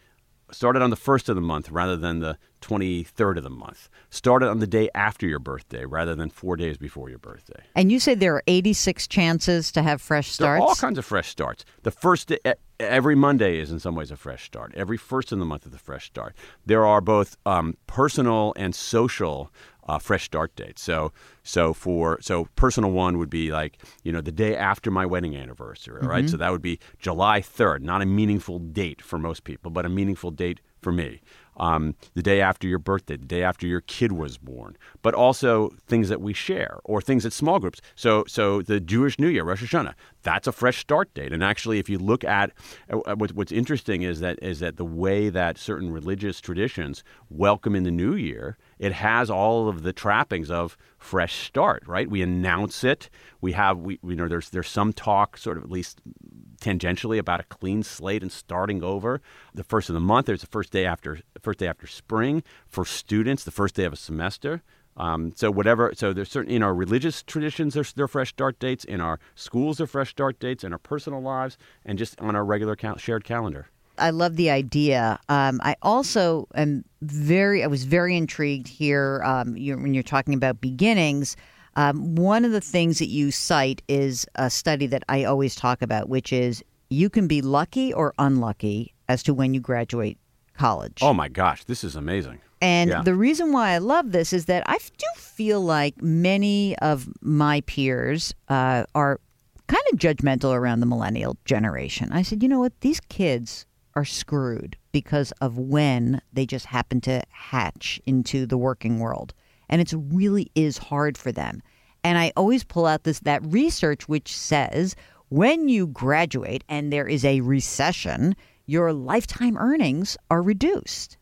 Start it on the first of the month rather than the 23rd of the month. Start it on the day after your birthday rather than four days before your birthday. And you say there are 86 chances to have fresh There are starts? all kinds of fresh starts. The first e- every Monday is in some ways a fresh start. Every first in the month is a fresh start. There are both um, personal and social uh, fresh start dates. So so for so personal one would be like you know the day after my wedding anniversary. right? so that would be July third. Not a meaningful date for most people, but a meaningful date for me. Um, the day after your birthday, the day after your kid was born, but also things that we share or things at small groups. So, so the Jewish New Year, Rosh Hashanah, that's a fresh start date. And actually, if you look at uh, what, what's interesting is that is that the way that certain religious traditions welcome in the New Year, it has all of the trappings of fresh start. Right? We announce it. We have we you know there's there's some talk, sort of at least tangentially about a clean slate and starting over. The first of the month, there's the first day after first day after spring for students, the first day of a semester. Um, so whatever, so there's certain in our religious traditions, there's there are fresh start dates. In our schools, there are fresh start dates. In our personal lives, and just on our regular cal- shared calendar. I love the idea. Um, I also am very, I was very intrigued here um, you, when you're talking about beginnings. Um, one of the things that you cite is a study that I always talk about, which is you can be lucky or unlucky as to when you graduate college. Oh my gosh, this is amazing. And Yeah. the reason why I love this is that I do feel like many of my peers uh, are kind of judgmental around the millennial generation. I said, you know what? These kids are screwed because of when they just happen to hatch into the working world. And it really is hard for them. And I always pull out this that research which says when you graduate and there is a recession, your lifetime earnings are reduced.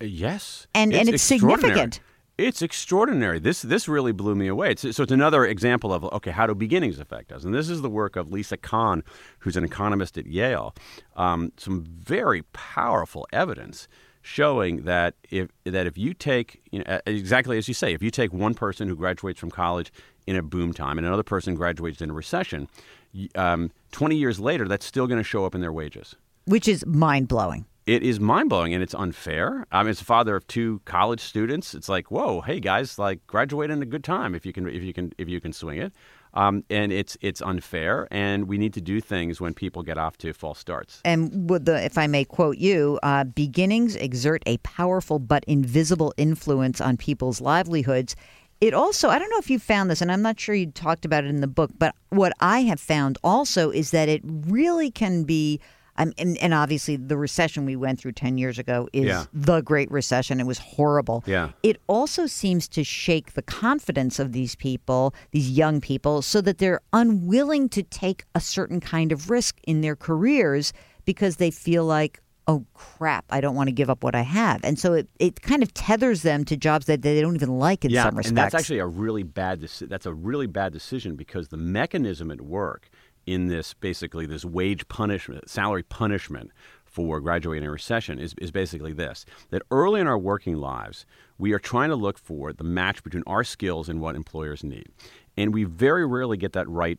Yes, And- and it's significant. It's extraordinary. This this really blew me away. It's, so it's another example of okay, how do beginnings affect us? And this is the work of Lisa Kahn, who's an economist at Yale. Um, some very powerful evidence showing that if that if you take you know, exactly as you say, if you take one person who graduates from college in a boom time and another person graduates in a recession, um, twenty years later, that's still going to show up in their wages. which is mind blowing. It is mind blowing and it's unfair. I mean, as a father of two college students, it's like, whoa, hey guys, like graduate in a good time if you can, if you can, if you can swing it. Um, and it's it's unfair, and we need to do things when people get off to false starts. And the, if I may quote you, uh, beginnings exert a powerful but invisible influence on people's livelihoods. It also, I don't know if you found this, and I'm not sure you talked about it in the book, but what I have found also is that it really can be. Um, and, and obviously, the recession we went through 10 years ago is Yeah. the Great Recession. It was horrible. Yeah. It also seems to shake the confidence of these people, these young people, so that they're unwilling to take a certain kind of risk in their careers because they feel like, oh crap, I don't want to give up what I have. And so it, it kind of tethers them to jobs that they don't even like in yeah, some respects. and that's actually a really bad. That's a really bad decision because the mechanism at work in this basically this wage punishment, salary punishment for graduating in a recession is, is basically this: that early in our working lives, we are trying to look for the match between our skills and what employers need, and we very rarely get that right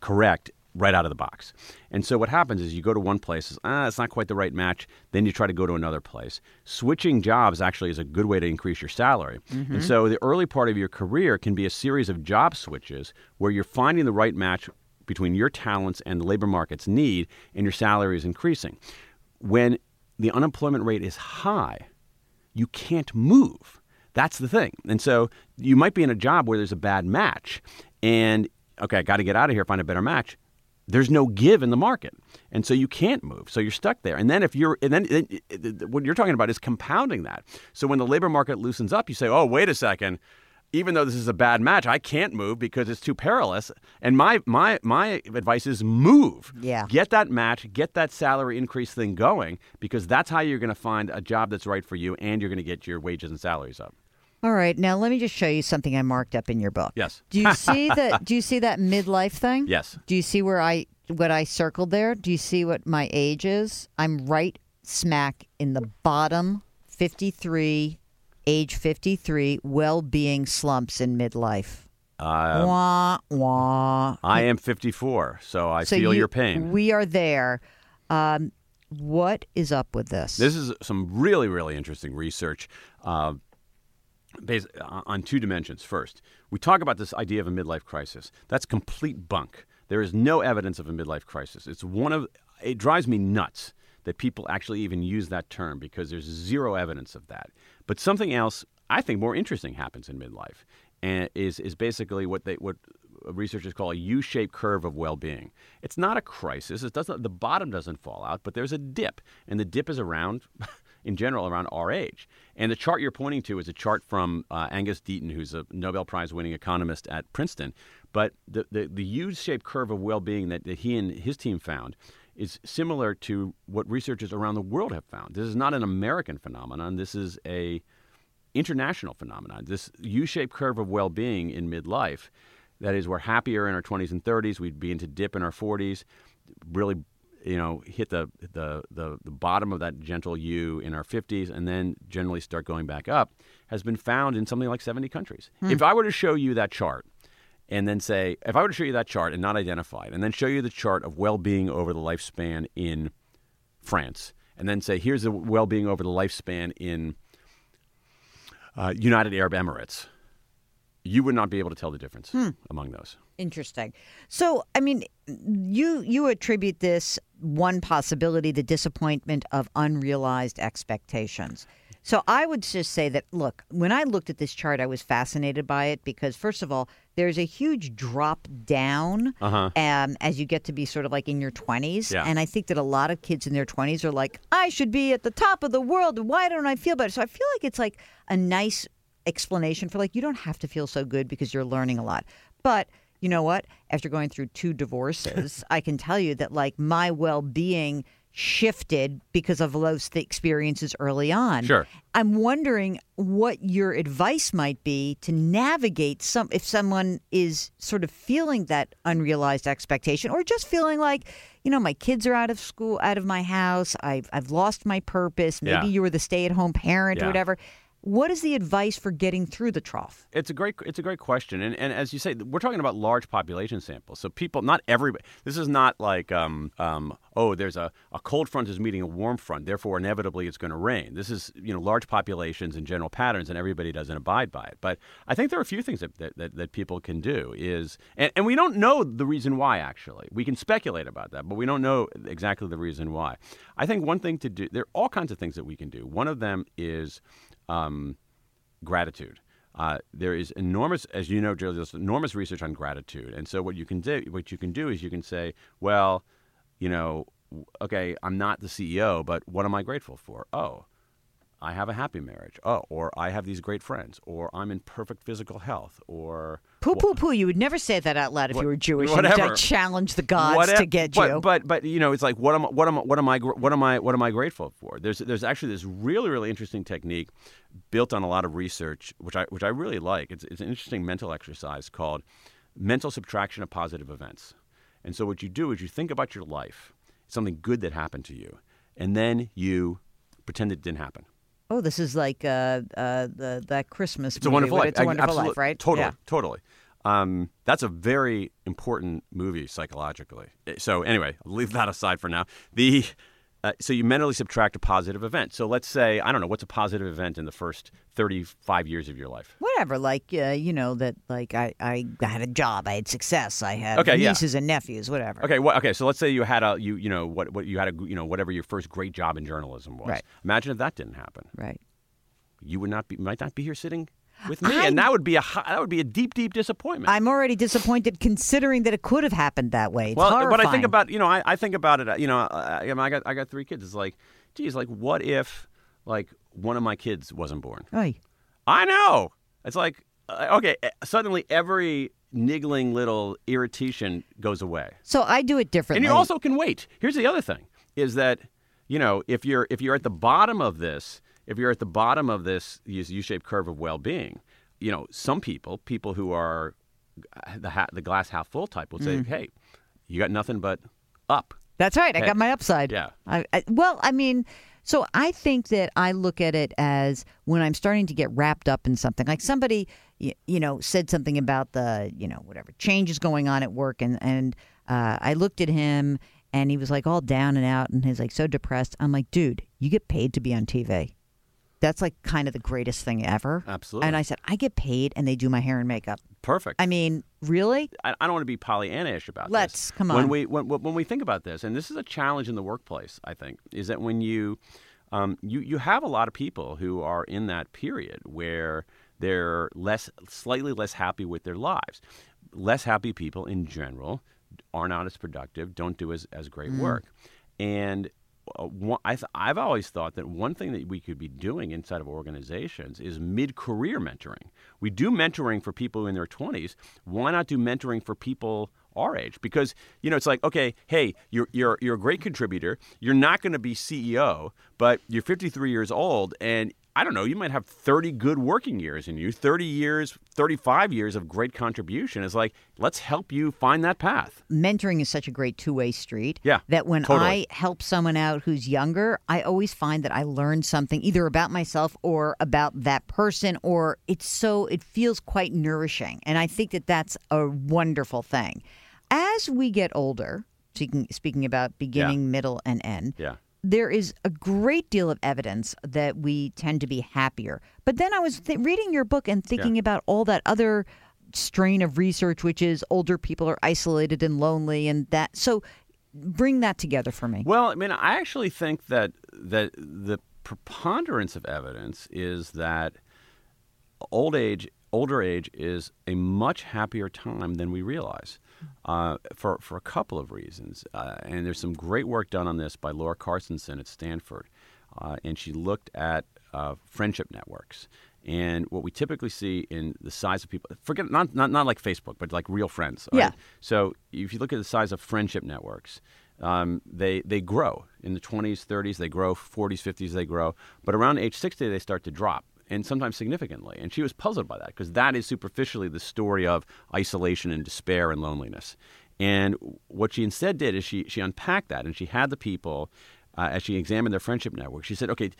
correct right out of the box. And so what happens is you go to one place, it's, ah, it's not quite the right match. Then you try to go to another place. Switching jobs actually is a good way to increase your salary. And so the early part of your career can be a series of job switches where you're finding the right match between your talents and the labor market's need, and your salary is increasing. When the unemployment rate is high, you can't move. That's the thing. And so you might be in a job where there's a bad match, and okay, I got to get out of here, find a better match. There's no give in the market, and so you can't move. So you're stuck there. And then if you're, and then, then eh, eh, eh, what you're talking about is compounding that. So when the labor market loosens up, you say, "Oh, wait a second even though this is a bad match, I can't move because it's too perilous. And my my my advice is move. Yeah. Get that match, get that salary increase thing going because that's how you're going to find a job that's right for you and you're going to get your wages and salaries up. All right, now let me just show you something I marked up in your book. Yes. Do you see that? Do you see that midlife thing? Yes. Do you see where I what I circled there? Do you see what my age is? I'm right smack in the bottom 53 age 53, well being slumps in midlife. Uh, wah, wah. I am 54, so I So feel you- your pain. We are there. Um, what is up with this? This is some really, really interesting research uh, based on two dimensions. First, we talk about this idea of a midlife crisis. That's complete bunk. There is no evidence of a midlife crisis. It's one of it drives me nuts that people actually even use that term because there's zero evidence of that. But something else I think more interesting happens in midlife, and is is basically what they what researchers call a U-shaped curve of well-being. It's not a crisis. It doesn't the bottom doesn't fall out, but there's a dip, and the dip is around. In general, around our age. And the chart you're pointing to is a chart from uh, Angus Deaton, who's a Nobel Prize winning economist at Princeton. But the, the, the U shaped curve of well being that, that he and his team found is similar to what researchers around the world have found. This is not an American phenomenon. This is a international phenomenon. This U-shaped curve of well-being in midlife, that is, we're happier in our 20s and 30s. We begin to dip in our 40s, really, you know, hit the the the, the bottom of that gentle U in our 50s, and then generally start going back up. Has been found in something like 70 countries. Hmm. If I were to show you that chart and then say, if I were to show you that chart and not identify it, and then show you the chart of well-being over the lifespan in France, and then say, here's the well-being over the lifespan in uh, United Arab Emirates, you would not be able to tell the difference among those. Interesting. So, I mean, you you attribute this one possibility, the disappointment of unrealized expectations. So, I would just say that look, when I looked at this chart, I was fascinated by it because first of all, there's a huge drop down Uh-huh. um, as you get to be sort of like in your 20s. Yeah. And I think that a lot of kids in their 20s are like, I should be at the top of the world. Why don't I feel better? So I feel like it's like a nice explanation for like, you don't have to feel so good because you're learning a lot. But you know what? After going through two divorces, I can tell you that like my well being shifted because of those th- experiences early on. Sure. I'm wondering what your advice might be to navigate some if someone is sort of feeling that unrealized expectation or just feeling like, you know, my kids are out of school, out of my house, I've I've lost my purpose, maybe Yeah. you were the stay-at-home parent or whatever. What is the advice for getting through the trough? It's a great it's a great question, and and as you say, we're talking about large population samples. So people, not everybody. This is not like um, um, oh, there's a, a cold front is meeting a warm front, therefore inevitably it's going to rain. This is you know large populations and general patterns, and everybody doesn't abide by it. But I think there are a few things that that, that, that people can do is, and, and we don't know the reason why. Actually, we can speculate about that, but we don't know exactly the reason why. I think one thing to do. There are all kinds of things that we can do. One of them is. Um, gratitude. Uh, there is enormous, as you know, there's enormous research on gratitude. And so what you can do, what you can do is you can say, well, you know, okay, I'm not the CEO, but what am I grateful for? Oh, I have a happy marriage. Oh, or I have these great friends, or I'm in perfect physical health, or Poo poo poo. You would never say that out loud if What- you were Jewish whatever. to challenge the gods Whatever- to get but, you. But but you know, it's like what am what am what am I what am I what am I grateful for? There's there's actually this really really interesting technique built on a lot of research, which I which I really like. It's it's an interesting mental exercise called mental subtraction of positive events. And so what you do is you think about your life, something good that happened to you, and then you pretend it didn't happen. Oh, this is like uh, uh, the that Christmas It's a movie. wonderful life. It's a Wonderful Absolute- Life, right? Totally, Yeah. totally. Um, that's a very important movie psychologically. So anyway, I'll leave that aside for now. The uh, so you mentally subtract a positive event. So let's say I don't know what's a positive event in the first 35 years of your life. Whatever, like uh, you know that, like I, I had a job, I had success, I had Okay, yeah. nieces and nephews, whatever. Okay, well, okay. So let's say you had a you you know what what you had a you know whatever your first great job in journalism was. Right. Imagine if that didn't happen. Right. You would not be might not be here sitting with me, I- and that would be a that would be a deep deep disappointment. I'm already disappointed considering that it could have happened that way. It's well, but I think about you know I, I think about it. uh, You know, uh, I, I got I got three kids. It's like, geez, like what if like one of my kids wasn't born? Oy. I know. It's like uh, okay, uh, suddenly every niggling little irritation goes away. So I do it differently. And you also can wait. Here's the other thing: is that you know if you're if you're at the bottom of this, if you're at the bottom of this U-shaped curve of well-being, you know some people, people who are the ha- the glass half full type, will Mm. say, "Hey, you got nothing but up." That's right. I got my upside. Yeah. I, I, well, I mean, so I think that I look at it as when I'm starting to get wrapped up in something. Like somebody, you, you know, said something about the, you know, whatever changes going on at work, and and uh, I looked at him, and he was like all down and out, and he's like so depressed. I'm like, dude, you get paid to be on TV. That's like kind of the greatest thing ever. Absolutely. And I said, I get paid, and they do my hair and makeup. Perfect. I mean, really? I, I don't want to be Pollyanna-ish about Let's, this. come on. When we when, when we think about this, and this is a challenge in the workplace, I think, is that when you um, you you have a lot of people who are in that period where they're less slightly less happy with their lives. Less happy people in general are not as productive, don't do as as great work, and. Uh, one, I I've always thought that one thing that we could be doing inside of organizations is mid-career mentoring. We do mentoring for people in their 20s. Why not do mentoring for people our age? Because you know, it's like, okay, hey, you're you're you're a great contributor. You're not going to be CEO, but you're 53 years old, and I don't know, you might have 30 good working years in you, 30 years, 35 years of great contribution. It's like, let's help you find that path. mentoring is such a great two-way street Yeah, that when totally. i help someone out who's younger i always find that i learn something either about myself or about that person or it's so it feels quite nourishing and i think that that's a wonderful thing as we get older speaking, speaking about beginning middle and end Yeah. There is a great deal of evidence that we tend to be happier. But then I was th- reading your book and thinking about all that other strain of research, which is older people are isolated and lonely, and that. So bring that together for me. Well, I mean, I actually think that that the preponderance of evidence is that old age, older age, is a much happier time than we realize. Uh, for for a couple of reasons, uh, and there's some great work done on this by Laura Carstensen at Stanford, uh, and she looked at uh, friendship networks. And what we typically see in the size of people, forget not, not not like Facebook, but like real friends. Yeah. right? So if you look at the size of friendship networks, um, they they grow in the 20s, 30s. They grow 40s, 50s. They grow, but around age 60, they start to drop, and sometimes significantly. And she was puzzled by that because that is superficially the story of isolation and despair and loneliness. And what she instead did is she she unpacked that, and she had the people. Uh, as she examined their friendship network, she said, okay,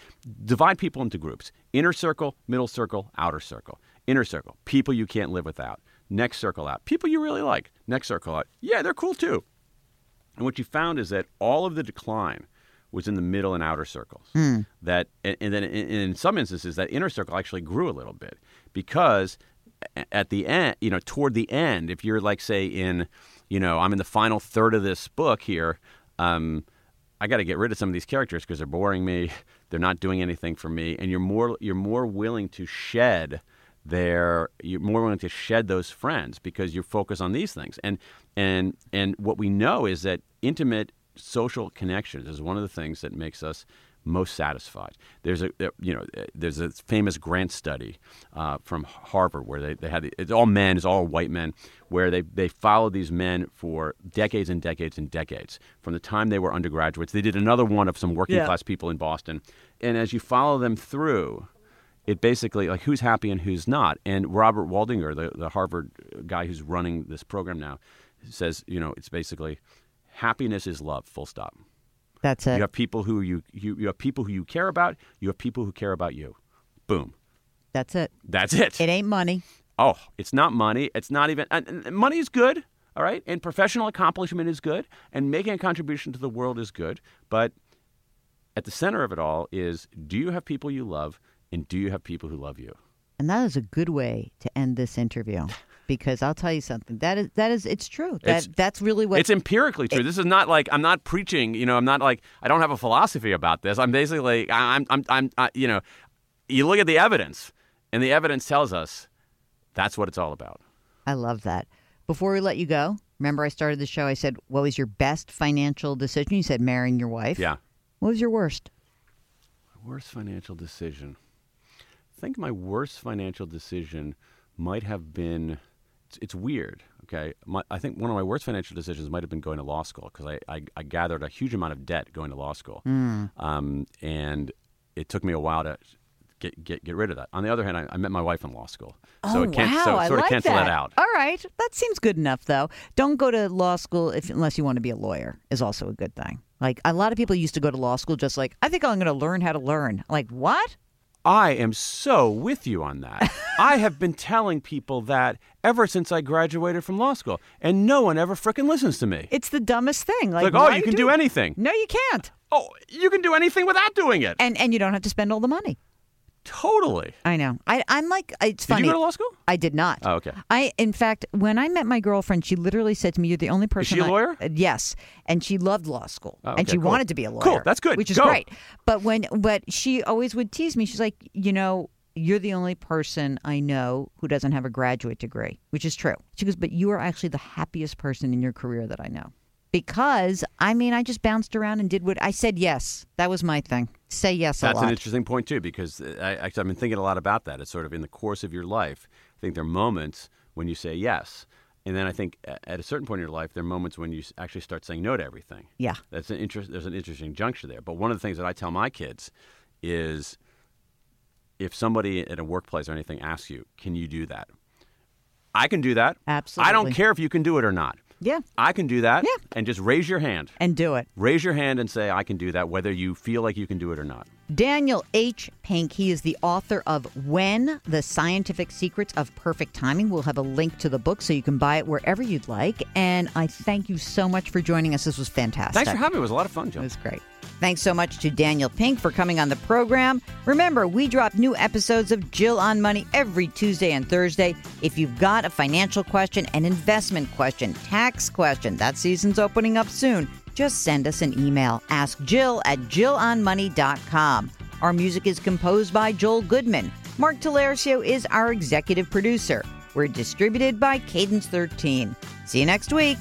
divide people into groups inner circle, middle circle, outer circle. Inner circle, people you can't live without. Next circle out, people you really like. Next circle out, yeah, they're cool too. And what you found is that all of the decline was in the middle and outer circles. That, and, and then in, in some instances, that inner circle actually grew a little bit because at the end, you know, toward the end, if you're like, say, in, you know, I'm in the final third of this book here, um, I got to get rid of some of these characters because they're boring me. They're not doing anything for me, and you're more you're more willing to shed their you're more willing to shed those friends because you focus on these things. And and and what we know is that intimate social connections is one of the things that makes us most satisfied. There's a you know there's a famous Grant study uh, from Harvard where they, they had it's all men, it's all white men, where they they followed these men for decades and decades and decades from the time they were undergraduates. They did another one of some working Yeah. class people in Boston, and as you follow them through, it basically like who's happy and who's not. And Robert Waldinger, the, the Harvard guy who's running this program now, says you know it's basically happiness is love. Full stop. That's it. You have people who you, you you have people who you care about. You have people who care about you. Boom. That's it. That's it. It ain't money. Oh, it's not money. It's not even and, and money is good, all right, and professional accomplishment is good, and making a contribution to the world is good. But at the center of it all is do you have people you love and do you have people who love you? And that is a good way to end this interview. Because I'll tell you something. That is that is it's true. That It's- that's really what it's empirically true. this is not like I'm not preaching. You know, I'm not like I don't have a philosophy about this. I'm basically I'm I'm I'm I, you know, you look at the evidence, and the evidence tells us that's what it's all about. I love that. Before we let you go, remember I started the show I said, What was your best financial decision? You said marrying your wife. Yeah. What was your worst? Worst financial decision. I think my worst financial decision might have been. It's, it's weird. Okay, my, I think one of my worst financial decisions might have been going to law school because I, I, I gathered a huge amount of debt going to law school, um, and it took me a while to get get, get rid of that. On the other hand, I, I met my wife in law school, so oh, it can't wow. so it I sort like of cancel that. that out. All right. That seems good enough, though. Don't go to law school if, unless you want to be a lawyer, is also a good thing. Like, a lot of people used to go to law school just like, I think I'm going to learn how to learn. Like, what? I am so with you on that. I have been telling people that ever since I graduated from law school, and no one ever frickin' listens to me. It's the dumbest thing. Like, like, oh, why oh, you can do anything. No, you can't. Oh, you can do anything without doing it. And and you don't have to spend all the money. Totally. I know. I, I'm like, it's Did funny. Did you go to law school? I did not. Oh, okay. I, in fact, when I met my girlfriend, she literally said to me, "You're the only person." Is she a I-" lawyer? Uh, yes, and she loved law school, Oh, and she cool. wanted to be a lawyer. Cool, that's good. which is Go. great. But when, but she always would tease me. She's like, you know, you're the only person I know who doesn't have a graduate degree, which is true. She goes, but you are actually the happiest person in your career that I know. Because I mean, I just bounced around and did what I said. Yes, that was my thing. Say yes a That's an interesting point too, because uh, I, actually I've been thinking a lot about that. It's sort of in the course of your life. I think there are moments when you say yes, and then I think at a certain point in your life, there are moments when you actually start saying no to everything. yeah. That's an interest. There's an interesting juncture there. But one of the things that I tell my kids is, if somebody at a workplace or anything asks you, "Can you do that?" I can do that. Absolutely. I don't care if you can do it or not. Yeah. I can do that. Yeah. And just raise your hand. And do it. Raise your hand and say, "I can do that," whether you feel like you can do it or not. Daniel H. Pink, he is the author of When the Scientific Secrets of Perfect Timing. We'll have a link to the book so you can buy it wherever you'd like. And I thank you so much for joining us. This was fantastic. Thanks for having me. It was a lot of fun, It Joe. was great. Thanks so much to Daniel Pink for coming on the program. Remember, we drop new episodes of Jill on Money every Tuesday and Thursday. If you've got a financial question, an investment question, tax question, that season's opening up soon. Just send us an email. Ask Jill at jillonmoney.com. Our music is composed by Joel Goodman. Mark Talercio is our executive producer. We're distributed by Cadence 13. See you next week.